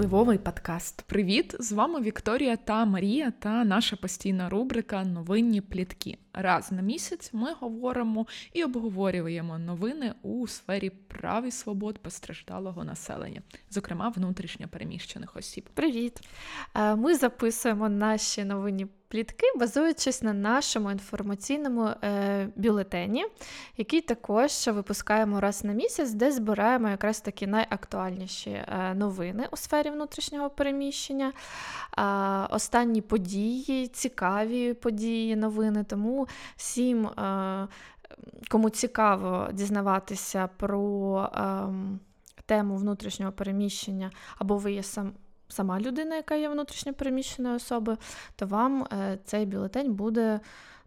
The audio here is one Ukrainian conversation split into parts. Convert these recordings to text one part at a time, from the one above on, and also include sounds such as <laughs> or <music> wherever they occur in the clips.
Впливовий подкаст. Привіт! З вами Вікторія та Марія та наша постійна рубрика Новинні плітки. Раз на місяць ми говоримо і обговорюємо новини у сфері прав і свобод постраждалого населення, зокрема внутрішньо переміщених осіб. Привіт! Е, ми записуємо наші новинні плітки, базуючись на нашому інформаційному е, бюлетені, який також випускаємо раз на місяць, де збираємо якраз такі найактуальніші е, новини у сфері внутрішнього переміщення, е, останні події, цікаві події, новини. Тому всім, е, кому цікаво дізнаватися про ем, тему внутрішнього переміщення, або ви є сам сама людина, яка є внутрішньо переміщеною особою, то вам е, цей бюлетень буде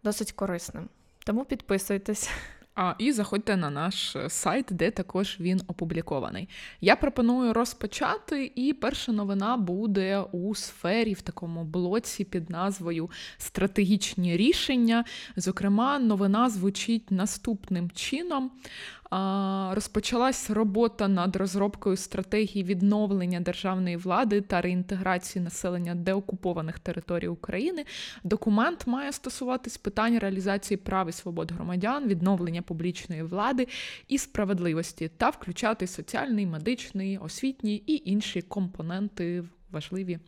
досить корисним. Тому підписуйтесь. А і заходьте на наш е, сайт, де також він опублікований. Я пропоную розпочати, і перша новина буде у сфері в такому блоці під назвою Стратегічні рішення. Зокрема, новина звучить наступним чином. Розпочалась робота над розробкою стратегії відновлення державної влади та реінтеграції населення деокупованих територій України. Документ має стосуватись питань реалізації прав і свобод громадян, відновлення публічної влади і справедливості та включати соціальний, медичний, освітній і інші компоненти важливі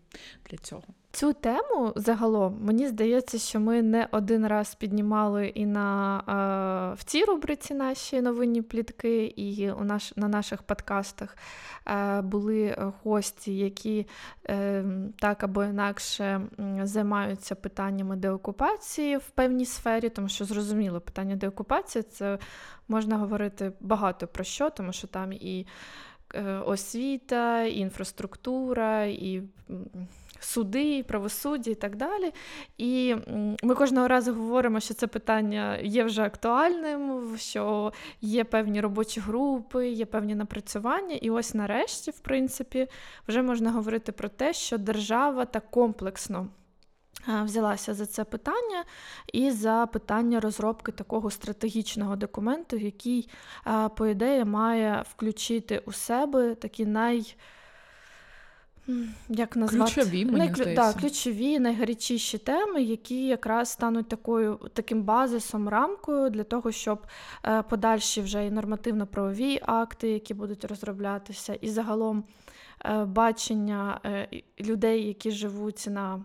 для цього. Цю тему загалом мені здається, що ми не один раз піднімали і на е, в цій рубриці наші новинні плітки, і у наш, на наших подкастах е, були гості, які е, так або інакше займаються питаннями деокупації в певній сфері, тому що зрозуміло, питання деокупації це можна говорити багато про що, тому що там і освіта, і інфраструктура, і суди, правосуддя і так далі. І ми кожного разу говоримо, що це питання є вже актуальним, що є певні робочі групи, є певні напрацювання. І ось нарешті, в принципі, вже можна говорити про те, що держава так комплексно. Взялася за це питання і за питання розробки такого стратегічного документу, який, по ідеї, має включити у себе такі най як назвати? Ключові, мені Найклю... да, ключові, найгарячіші теми, які якраз стануть такою таким базисом, рамкою для того, щоб е, подальші вже і нормативно-правові акти, які будуть розроблятися, і загалом е, бачення е, людей, які живуть на е,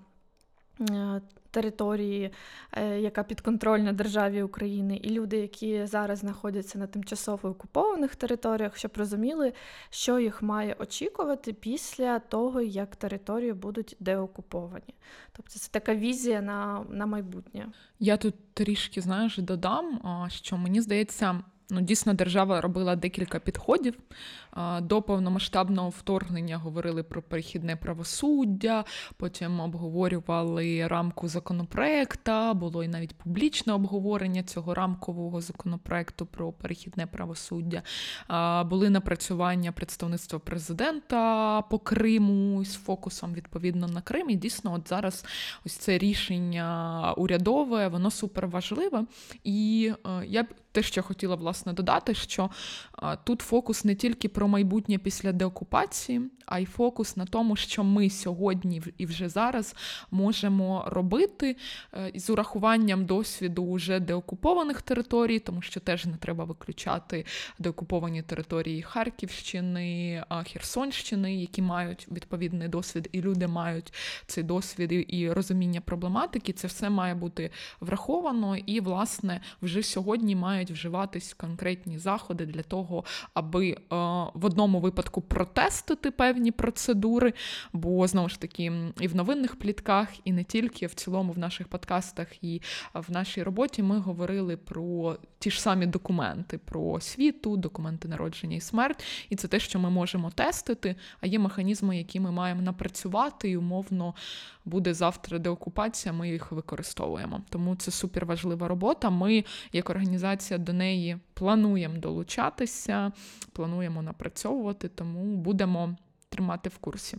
території, е, яка підконтрольна державі України, і люди, які зараз знаходяться на тимчасово окупованих територіях, щоб розуміли, що їх має очікувати після того, як території будуть деокуповані. Тобто це така візія на, на майбутнє. Я тут трішки знаєш додам, що мені здається. Ну, дійсно, держава робила декілька підходів. До повномасштабного вторгнення говорили про перехідне правосуддя, потім обговорювали рамку законопроекта, було і навіть публічне обговорення цього рамкового законопроекту про перехідне правосуддя. Були напрацювання представництва президента по Криму з фокусом відповідно на Крим. І дійсно, от зараз ось це рішення урядове, воно суперважливе. І е, я б те, що хотіла власне додати, що тут фокус не тільки про майбутнє після деокупації, а й фокус на тому, що ми сьогодні і вже зараз можемо робити е, з урахуванням досвіду уже деокупованих територій, тому що теж не треба виключати деокуповані території Харківщини, Херсонщини, які мають відповідний досвід, і люди мають цей досвід і розуміння проблематики. Це все має бути враховано, і, власне, вже сьогодні мають вживатись конкретні заходи для того, аби е, в одному випадку протестити певні процедури, бо знову ж таки і в новинних плітках, і не тільки в цілому в наших подкастах і в нашій роботі ми говорили про ті ж самі документи про освіту, документи народження і смерть, і це те, що ми можемо тестити. А є механізми, які ми маємо напрацювати, і умовно буде завтра деокупація, ми їх використовуємо. Тому це супер важлива робота. Ми, як організація, до неї плануємо долучатися, плануємо напрацьовувати, тому будемо тримати в курсі.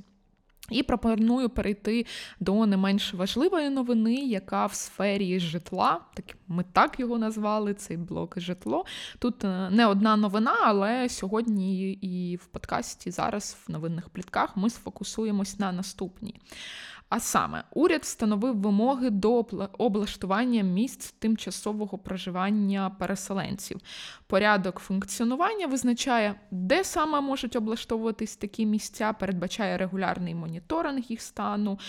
І пропоную перейти до не менш важливої новини, яка в сфері житла, так ми так його назвали, цей блок житло. Тут е, не одна новина, але сьогодні і в подкасті зараз в новинних плітках ми сфокусуємось на наступній. А саме, уряд встановив вимоги до облаштування місць тимчасового проживання переселенців. Порядок функціонування визначає, де саме можуть облаштовуватись такі місця, передбачає регулярний моніторинг їх стану,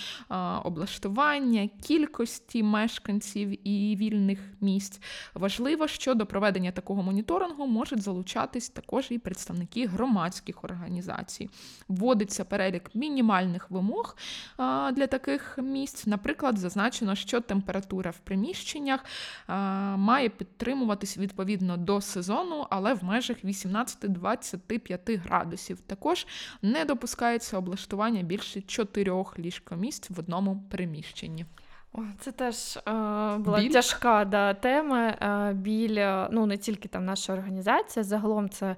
облаштування, кількості мешканців і вільних місць. Важливо, що до проведення такого моніторингу можуть залучатись також і представники громадських організацій. Вводиться перелік мінімальних вимог для таких місць. Наприклад, зазначено, що температура в приміщеннях має підтримуватись відповідно до сезону, але в межах 18-25 градусів. Також не допускається облаштування більше чотирьох ліжкомісць в одному приміщенні. О, Це теж е, була біль? тяжка да, тема. Е, біль, е, ну не тільки там наша організація, загалом це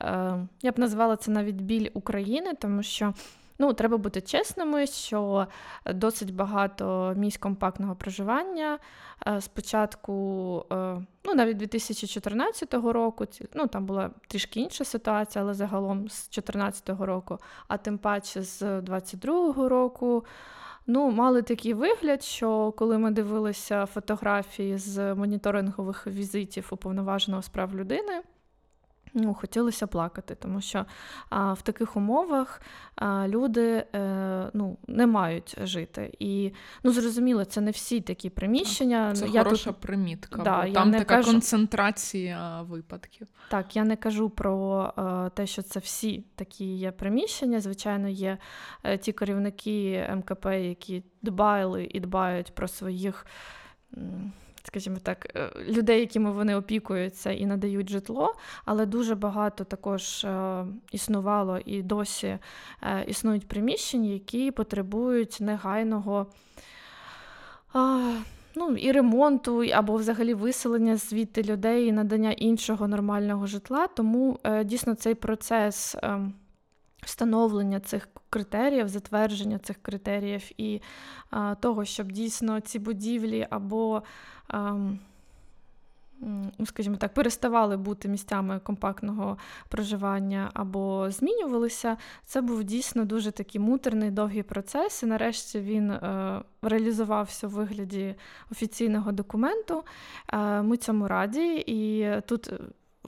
е, я б назвала це навіть біль України, тому що Ну, треба бути чесними, що досить багато місць компактного проживання. Е, спочатку, е, ну навіть 2014 року, ну там була трішки інша ситуація, але загалом з 2014 року, а тим паче з 2022 року. Ну, мали такий вигляд, що коли ми дивилися фотографії з моніторингових візитів уповноваженого справ людини ну, хотілося плакати, тому що а, в таких умовах а, люди е, ну, не мають жити. І ну, зрозуміло, це не всі такі приміщення. Це я хороша тут... примітка, да, бо там така кажу... концентрація випадків. Так, я не кажу про е, те, що це всі такі є приміщення. Звичайно, є е, ті керівники МКП, які дбали і дбають про своїх скажімо так, е, людей, якими вони опікуються і надають житло, але дуже багато також е, існувало і досі е, існують приміщення, які потребують негайного. Ну, і ремонту, або взагалі виселення звідти людей і надання іншого нормального житла. Тому дійсно цей процес встановлення цих критеріїв, затвердження цих критеріїв і а, того, щоб дійсно ці будівлі або Ну, скажімо так, переставали бути місцями компактного проживання або змінювалися. Це був дійсно дуже такий муторний довгий процес. І нарешті він е, реалізувався в вигляді офіційного документу. Е, ми цьому раді, і тут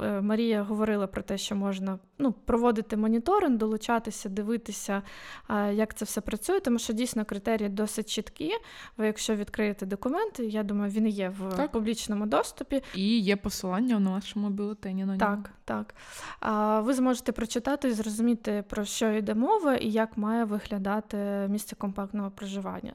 Марія говорила про те, що можна ну, проводити моніторинг, долучатися, дивитися, як це все працює, тому що дійсно критерії досить чіткі. Ви, якщо відкриєте документи, я думаю, він є в так. публічному доступі. І є посилання на нашому бюлетені на нього. Так, так. Ви зможете прочитати і зрозуміти, про що йде мова і як має виглядати місце компактного проживання.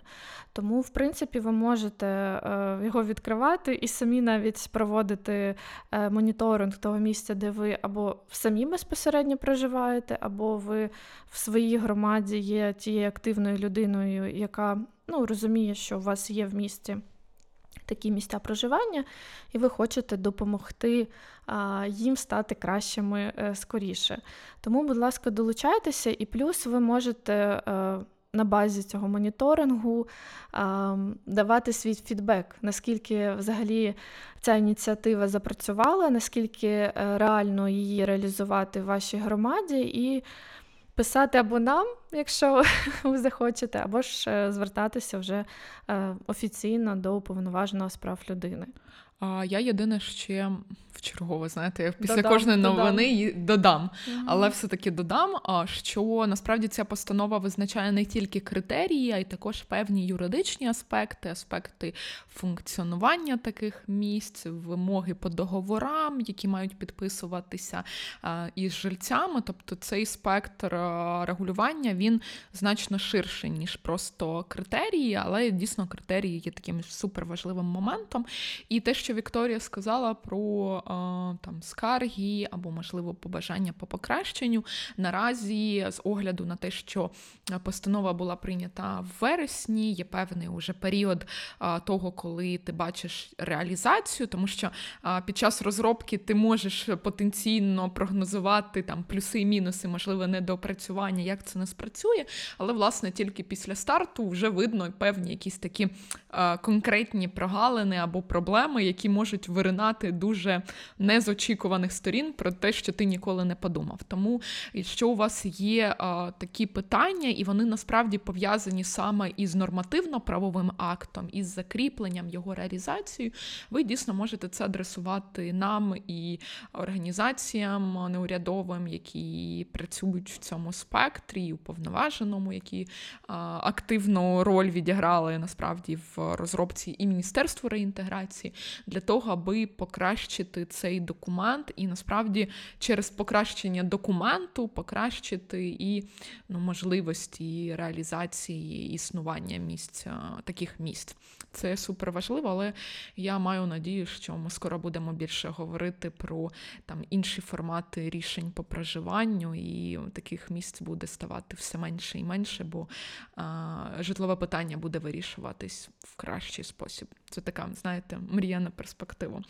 Тому, в принципі, ви можете е, його відкривати і самі навіть проводити е, моніторинг того місця, де ви або самі безпосередньо проживаєте, або ви в своїй громаді є тією активною людиною, яка ну, розуміє, що у вас є в місті. Такі місця проживання, і ви хочете допомогти а, їм стати кращими а, е, скоріше. Тому, будь ласка, долучайтеся, і плюс ви можете а, е, на базі цього моніторингу давати свій фідбек, наскільки взагалі ця ініціатива запрацювала, наскільки е, реально її реалізувати в вашій громаді, і писати або нам, якщо <laughs> ви захочете, або ж е, звертатися вже е, офіційно до уповноваженого справ людини. А я єдине ще в чергове, знаєте, після додам, кожної новини додам, додам. Mm-hmm. але все-таки додам, що насправді ця постанова визначає не тільки критерії, а й також певні юридичні аспекти, аспекти функціонування таких місць, вимоги по договорам, які мають підписуватися із жильцями. Тобто цей спектр регулювання він значно ширший, ніж просто критерії, але дійсно критерії є таким суперважливим моментом. І те, що що Вікторія сказала про там скарги або, можливо, побажання по покращенню. Наразі, з огляду на те, що постанова була прийнята в вересні, є певний уже період того, коли ти бачиш реалізацію, тому що під час розробки ти можеш потенційно прогнозувати там плюси і мінуси, можливо, недоопрацювання, як це не спрацює, але власне тільки після старту вже видно певні якісь такі конкретні прогалини або проблеми, які можуть виринати дуже не з очікуваних сторін про те, що ти ніколи не подумав. Тому, якщо у вас є такі питання, і вони насправді пов'язані саме із нормативно-правовим актом, із закріпленням його реалізацією, ви дійсно можете це адресувати нам і організаціям неурядовим, які працюють в цьому спектрі, і уповноваженому, які активну роль відіграли насправді в розробці і Міністерству реінтеграції для того, аби покращити цей документ, і насправді через покращення документу покращити і ну, можливості реалізації існування місць таких місць. Це супер важливо, але я маю надію, що ми скоро будемо більше говорити про там інші формати рішень по проживанню, і таких місць буде ставати все менше і менше, бо а, житлове питання буде вирішуватись в кращий спосіб. Це така, знаєте, мрія на перспективу.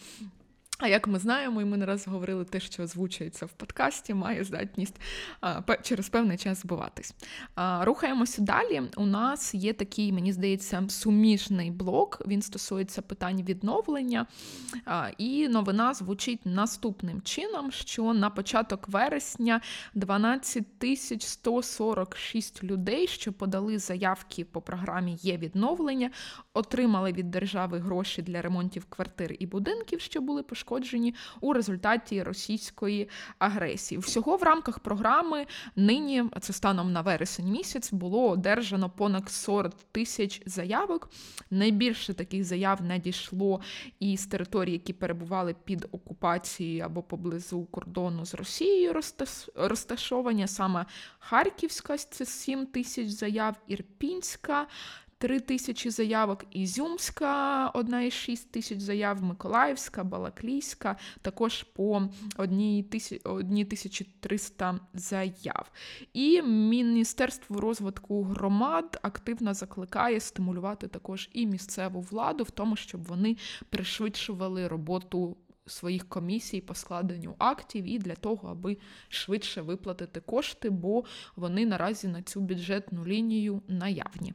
А як ми знаємо, і ми не раз говорили, те, що озвучується в подкасті, має здатність а, через певний час збуватись. А, Рухаємося далі. У нас є такий, мені здається, суміжний блок. Він стосується питань відновлення. А, І новина звучить наступним чином: що на початок вересня 12 тисяч 146 людей, що подали заявки по програмі є відновлення, отримали від держави гроші для ремонтів квартир і будинків, що були пошкоджені у результаті російської агресії. Всього в рамках програми нині, це станом на вересень місяць, було одержано понад 40 тисяч заявок. Найбільше таких заяв надійшло із територій, які перебували під окупацією або поблизу кордону з Росією розташовані, саме Харківська це 7 тисяч заяв, Ірпінська. 3 тисячі заявок, Ізюмська, 1,6 тисяч заяв, Миколаївська, Балаклійська, також по 1300 заяв. І Міністерство розвитку громад активно закликає стимулювати також і місцеву владу в тому, щоб вони пришвидшували роботу. Своїх комісій по складенню актів і для того, аби швидше виплатити кошти, бо вони наразі на цю бюджетну лінію наявні.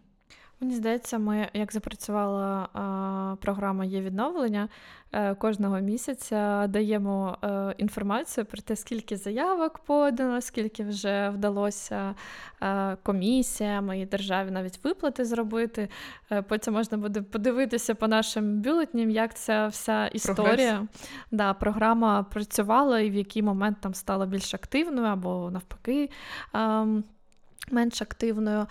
Мені здається, ми як запрацювала а, програма є відновлення е, кожного місяця даємо е, інформацію про те, скільки заявок подано, скільки вже вдалося е, комісіям і державі навіть виплати зробити. Потім можна буде подивитися по нашим бюлетням, як ця вся історія да, програма працювала і в який момент там стала більш активною або навпаки е, менш активною.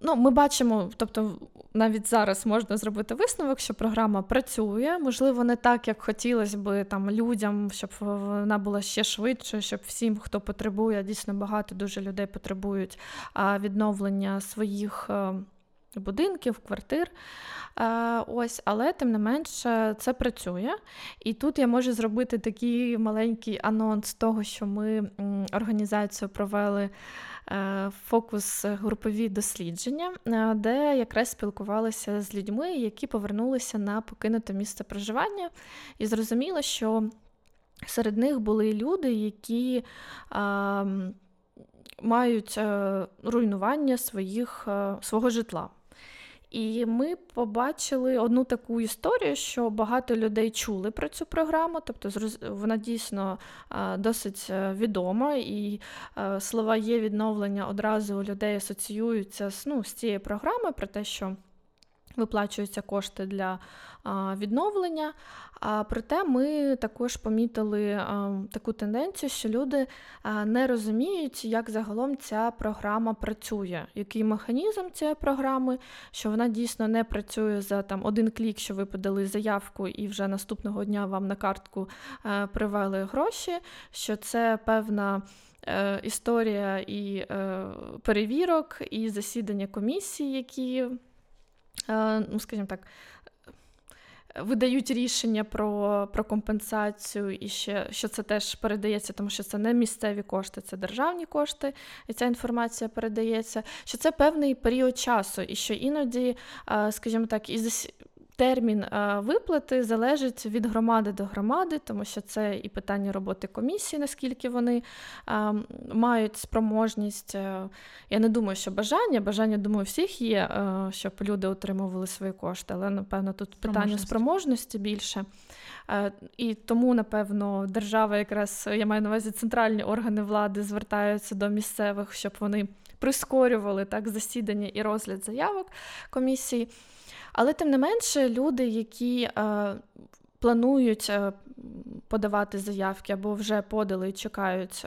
Ну, Ми бачимо, тобто навіть зараз можна зробити висновок, що програма працює, можливо, не так, як хотілося б там людям, щоб вона була ще швидше, щоб всім, хто потребує, дійсно багато дуже людей потребують відновлення своїх е, будинків, квартир. Е, ось, Але тим не менше це працює. І тут я можу зробити такий маленький анонс того, що ми організацію провели. Е, фокус групові дослідження, е, де якраз спілкувалися з людьми, які повернулися на покинуте місце проживання, і зрозуміло, що серед них були люди, які а, мають руйнування своїх, свого житла. І ми побачили одну таку історію, що багато людей чули про цю програму, тобто вона дійсно досить е, відома, і е, слова є відновлення одразу у людей асоціюються з, ну, з цією програмою про те, що виплачуються кошти для відновлення. Проте ми також помітили таку тенденцію, що люди не розуміють, як загалом ця програма працює, який механізм цієї програми, що вона дійсно не працює за там один клік, що ви подали заявку, і вже наступного дня вам на картку е, привели гроші, що це певна. Е, історія і е, перевірок, і засідання комісії, які, ну, скажімо так, видають рішення про про компенсацію, і ще що це теж передається, тому що це не місцеві кошти, це державні кошти, і ця інформація передається. Що це певний період часу, і що іноді, скажімо так, із термін е, виплати залежить від громади до громади, тому що це і питання роботи комісії, наскільки вони е, мають спроможність. Е, я не думаю, що бажання. Бажання, думаю, всіх є, щоб люди отримували свої кошти, але, напевно, тут питання спроможності більше. І тому, напевно, держава, якраз я маю на увазі центральні органи влади звертаються до місцевих, щоб вони прискорювали так засідання і розгляд заявок комісії. Але тим не менше, люди, які е, планують е, подавати заявки або вже подали і чекають.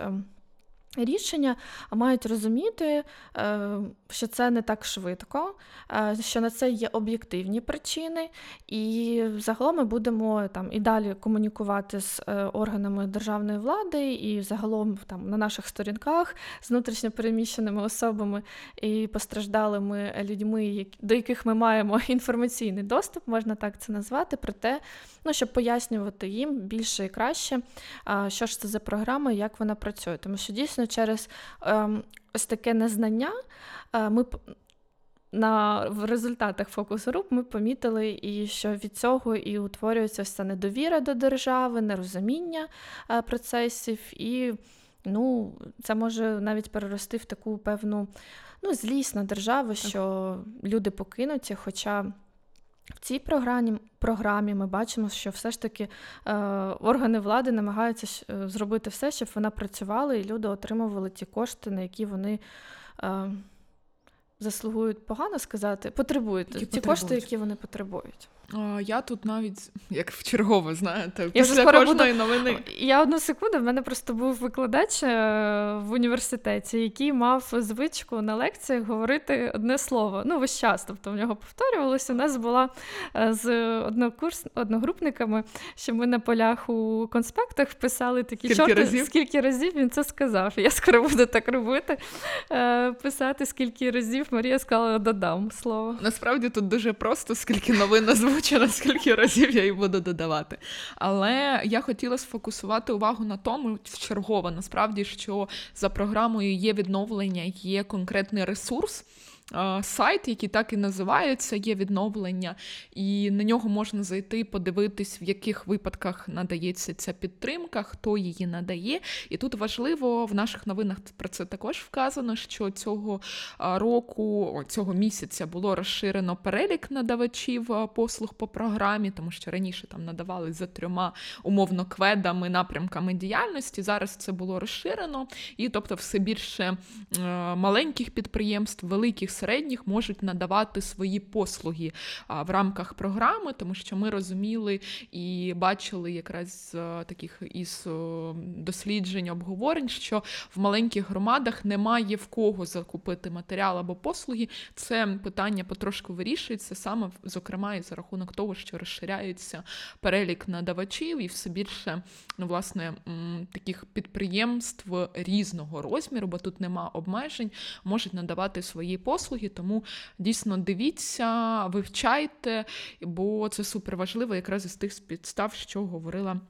Рішення мають розуміти, е, що це не так швидко, е, що на це є об'єктивні причини, і загалом ми будемо там і далі комунікувати з е, органами державної влади, і загалом там на наших сторінках з внутрішньо переміщеними особами і постраждалими людьми, до яких ми маємо <laughs> інформаційний доступ, можна так це назвати, про те, ну, щоб пояснювати їм більше і краще, що ж це за програма, як вона працює. Тому що дійсно через ем, ось таке незнання е, ми. На в результатах фокус груп ми помітили, і що від цього і утворюється вся недовіра до держави, нерозуміння е, процесів, і ну, це може навіть перерости в таку певну ну, злість на державу, що люди покинуті. Хоча в цій програмі програмі ми бачимо, що все ж таки е, органи влади намагаються е, зробити все, щоб вона працювала, і люди отримували ті кошти, на які вони е, заслугують погано сказати, потребують які ті потребують. кошти, які вони потребують. Я тут навіть як в чергове, знаєте, я після кожної буду... новини. Я одну секунду, в мене просто був викладач е, в університеті, який мав звичку на лекціях говорити одне слово. Ну, весь час, тобто в нього повторювалося. У нас була е, з однокурс... одногрупниками, що ми на полях у конспектах писали такі скільки шорти, разів? скільки разів він це сказав. Я скоро буду так робити. Е, писати, скільки разів Марія сказала, додам слово. Насправді тут дуже просто, скільки новин назвуть через скільки разів я її буду додавати. Але я хотіла сфокусувати увагу на тому, вчергово насправді, що за програмою є відновлення, є конкретний ресурс сайт, який так і називається, є відновлення, і на нього можна зайти, подивитись, в яких випадках надається ця підтримка, хто її надає. І тут важливо в наших новинах про це також вказано, що цього року, цього місяця було розширено перелік надавачів послуг по програмі, тому що раніше там надавали за трьома умовно кведами, напрямками діяльності. Зараз це було розширено, і тобто все більше маленьких підприємств, великих середніх можуть надавати свої послуги в рамках програми, тому що ми розуміли і бачили якраз е, таких із досліджень, обговорень, що в маленьких громадах немає в кого закупити матеріал або послуги. Це питання потрошку вирішується саме зокрема і за рахунок того, що розширяється перелік надавачів, і все більше ну, власне таких підприємств різного розміру, бо тут нема обмежень, можуть надавати свої послуги послуги. Тому дійсно дивіться, вивчайте, бо це супер важливо, якраз із тих підстав, що говорила.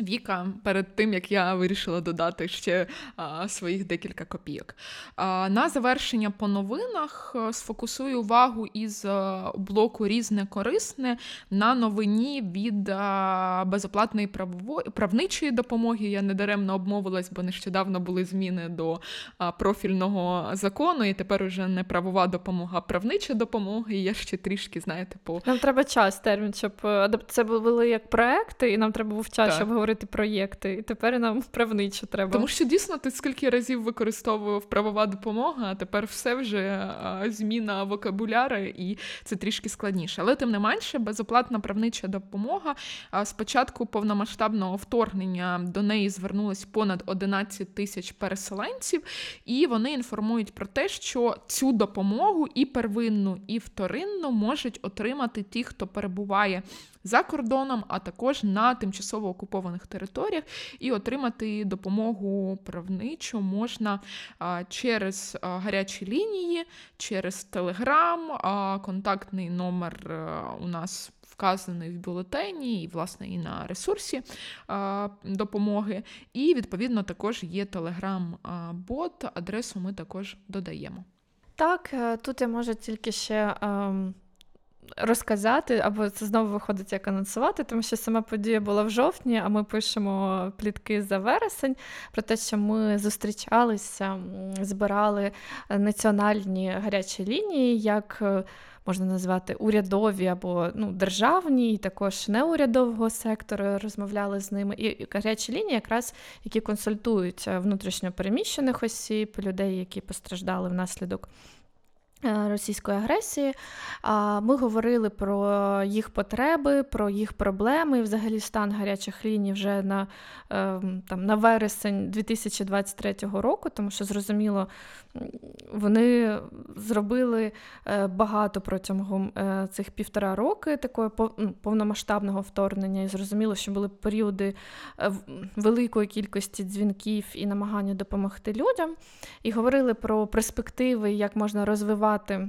Віка перед тим як я вирішила додати ще а, своїх декілька копійок. А, На завершення по новинах е, сфокусую увагу із е, блоку різне корисне на новині від а, безоплатної правової правничої допомоги. Я недаремно обмовилась, бо нещодавно були зміни до а, профільного закону, і тепер уже не правова допомога, а правнича допомога. І я ще трішки, знаєте, по нам треба час термін, щоб е, це були як проекти, і нам треба був час, так. щоб говорити проєкти, і тепер нам правничу треба. Тому що дійсно ти скільки разів використовував правова допомога, а тепер все вже зміна вокабуляри, і це трішки складніше. Але тим не менше, безоплатна правнича допомога. Спочатку повномасштабного вторгнення до неї звернулось понад 11 тисяч переселенців, і вони інформують про те, що цю допомогу і первинну, і вторинну можуть отримати ті, хто перебуває за кордоном, а також на тимчасово окупованих територіях, і отримати допомогу правничу можна через гарячі лінії, через Телеграм, контактний номер е, у нас вказаний в бюлетені, і, власне, і на ресурсі допомоги. І, відповідно, також є телеграм-бот, адресу ми також додаємо. Так, е, тут я можу тільки ще. Розказати, або це знову виходить як анонсувати, тому що сама подія була в жовтні, а ми пишемо плітки за вересень про те, що ми зустрічалися, збирали національні гарячі лінії, як е, можна назвати урядові або ну, державні, і також неурядового сектору розмовляли з ними. І гарячі лінії, якраз які консультують е, внутрішньопереміщених осіб, людей, які постраждали внаслідок російської агресії. Ми говорили про їх потреби, про їх проблеми, взагалі стан гарячих ліній вже на ем, там, на вересень 2023 року, тому що зрозуміло, вони зробили е, багато протягом е, цих півтора роки такого ну, повномасштабного вторгнення, і зрозуміло, що були періоди великої кількості дзвінків і намагання допомогти людям. І говорили про перспективи, як можна розвивати. Е,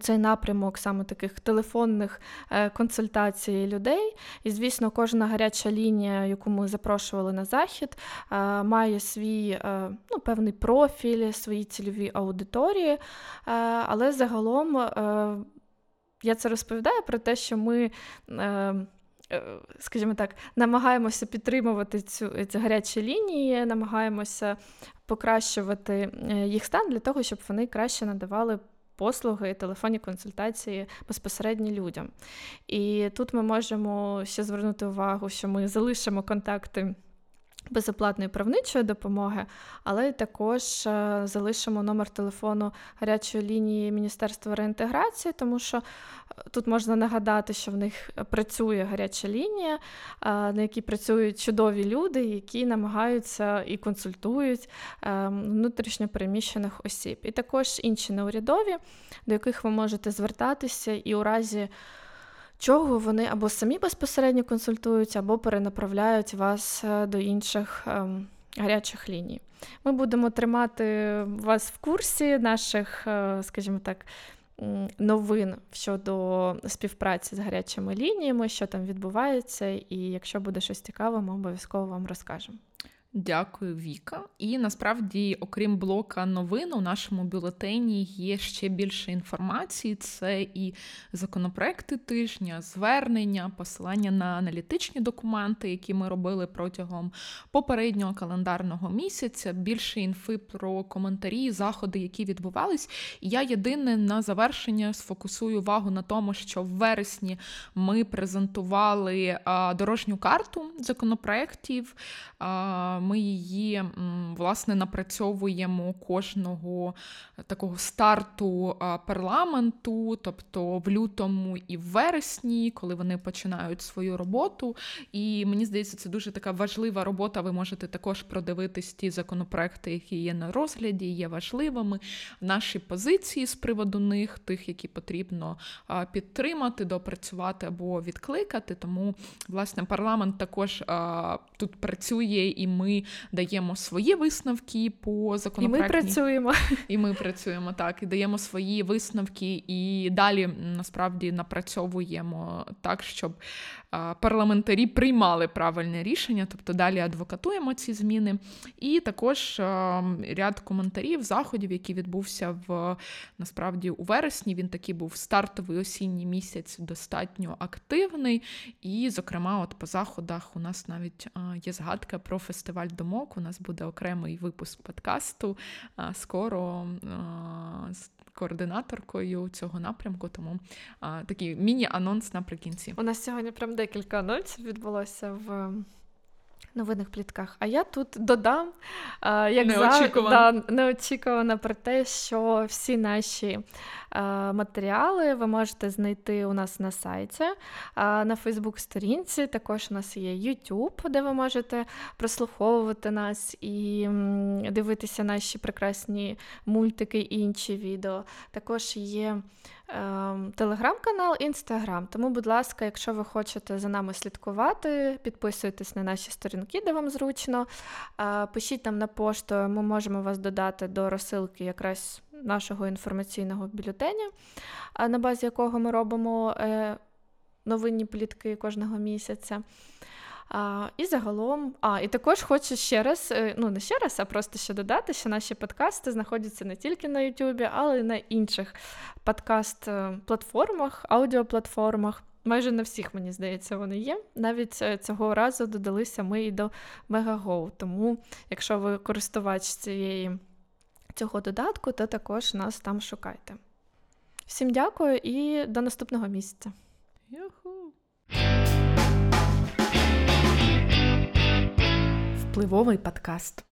цей напрямок саме таких телефонних е, консультацій людей. І, звісно, кожна гаряча лінія, яку ми запрошували на захід, е, має свій ну, певний профіль, свої цільові аудиторії. Але загалом я це розповідаю про те, що ми. Скажімо так, намагаємося підтримувати цю ці гарячі лінії, намагаємося покращувати їх стан для того, щоб вони краще надавали послуги, телефонні консультації безпосередньо людям. І тут ми можемо ще звернути увагу, що ми залишимо контакти безоплатної правничої допомоги, але також е, залишимо номер телефону гарячої лінії Міністерства реінтеграції, тому що е, тут можна нагадати, що в них працює гаряча лінія, е, на якій працюють чудові люди, які намагаються і консультують внутрішньо переміщених осіб. І також інші неурядові, до яких ви можете звертатися, і у разі чого вони або самі безпосередньо консультують, або перенаправляють вас е, до інших ем, гарячих ліній. Ми будемо тримати вас в курсі наших, е, скажімо так, новин щодо співпраці з гарячими лініями, що там відбувається, і якщо буде щось цікаве, ми обов'язково вам розкажемо. Дякую, Віка. І насправді, окрім блока новин, у нашому бюлетені є ще більше інформації. Це і законопроекти тижня, звернення, посилання на аналітичні документи, які ми робили протягом попереднього календарного місяця. Більше інфи про коментарі, заходи, які відбувались. Я єдине на завершення сфокусую увагу на тому, що в вересні ми презентували дорожню карту законопроектів ми її власне напрацьовуємо кожного такого старту парламенту, тобто в лютому і в вересні, коли вони починають свою роботу. І мені здається, це дуже така важлива робота. Ви можете також продивитись ті законопроекти, які є на розгляді, є важливими. Наші позиції з приводу них, тих, які потрібно підтримати, допрацювати або відкликати. Тому, власне, парламент також тут працює, і ми ми даємо свої висновки по законопроектній... І ми працюємо. І ми працюємо так, і даємо свої висновки, і далі насправді напрацьовуємо так, щоб парламентарі приймали правильне рішення, тобто далі адвокатуємо ці зміни. І також ряд коментарів, заходів, які відбувся в насправді у вересні. Він такий був стартовий осінній місяць, достатньо активний. І, зокрема, от по заходах у нас навіть є згадка про фестиваль думок. У нас буде окремий випуск подкасту. Скоро координаторкою цього напрямку, тому а, такий міні-анонс наприкінці. У нас сьогодні прям декілька анонсів відбулося в. Новинних плітках. А я тут додам, як неочікувано. За, да, неочікувано про те, що всі наші матеріали ви можете знайти у нас на сайті, на Фейсбук-сторінці. Також у нас є YouTube, де ви можете прослуховувати нас і дивитися наші прекрасні мультики і інші відео. Також є. Ем, телеграм-канал, інстаграм. Тому, будь ласка, якщо ви хочете за нами слідкувати, підписуйтесь на наші сторінки, де вам зручно. Пишіть нам на пошту, ми можемо вас додати до розсилки якраз нашого інформаційного бюлетеня, на базі якого ми робимо е, новинні плітки кожного місяця. А, І загалом, а і також хочу ще раз, е, ну не ще раз, а просто ще додати, що наші подкасти знаходяться не тільки на Ютубі, але й на інших подкаст-платформах, аудіоплатформах. Майже на всіх, мені здається, вони є. Навіть е, цього разу додалися ми і до Megago. Тому, якщо ви користувач цієї, цього додатку, то також нас там шукайте. Всім дякую і до наступного місяця. Юху! Впливовий подкаст.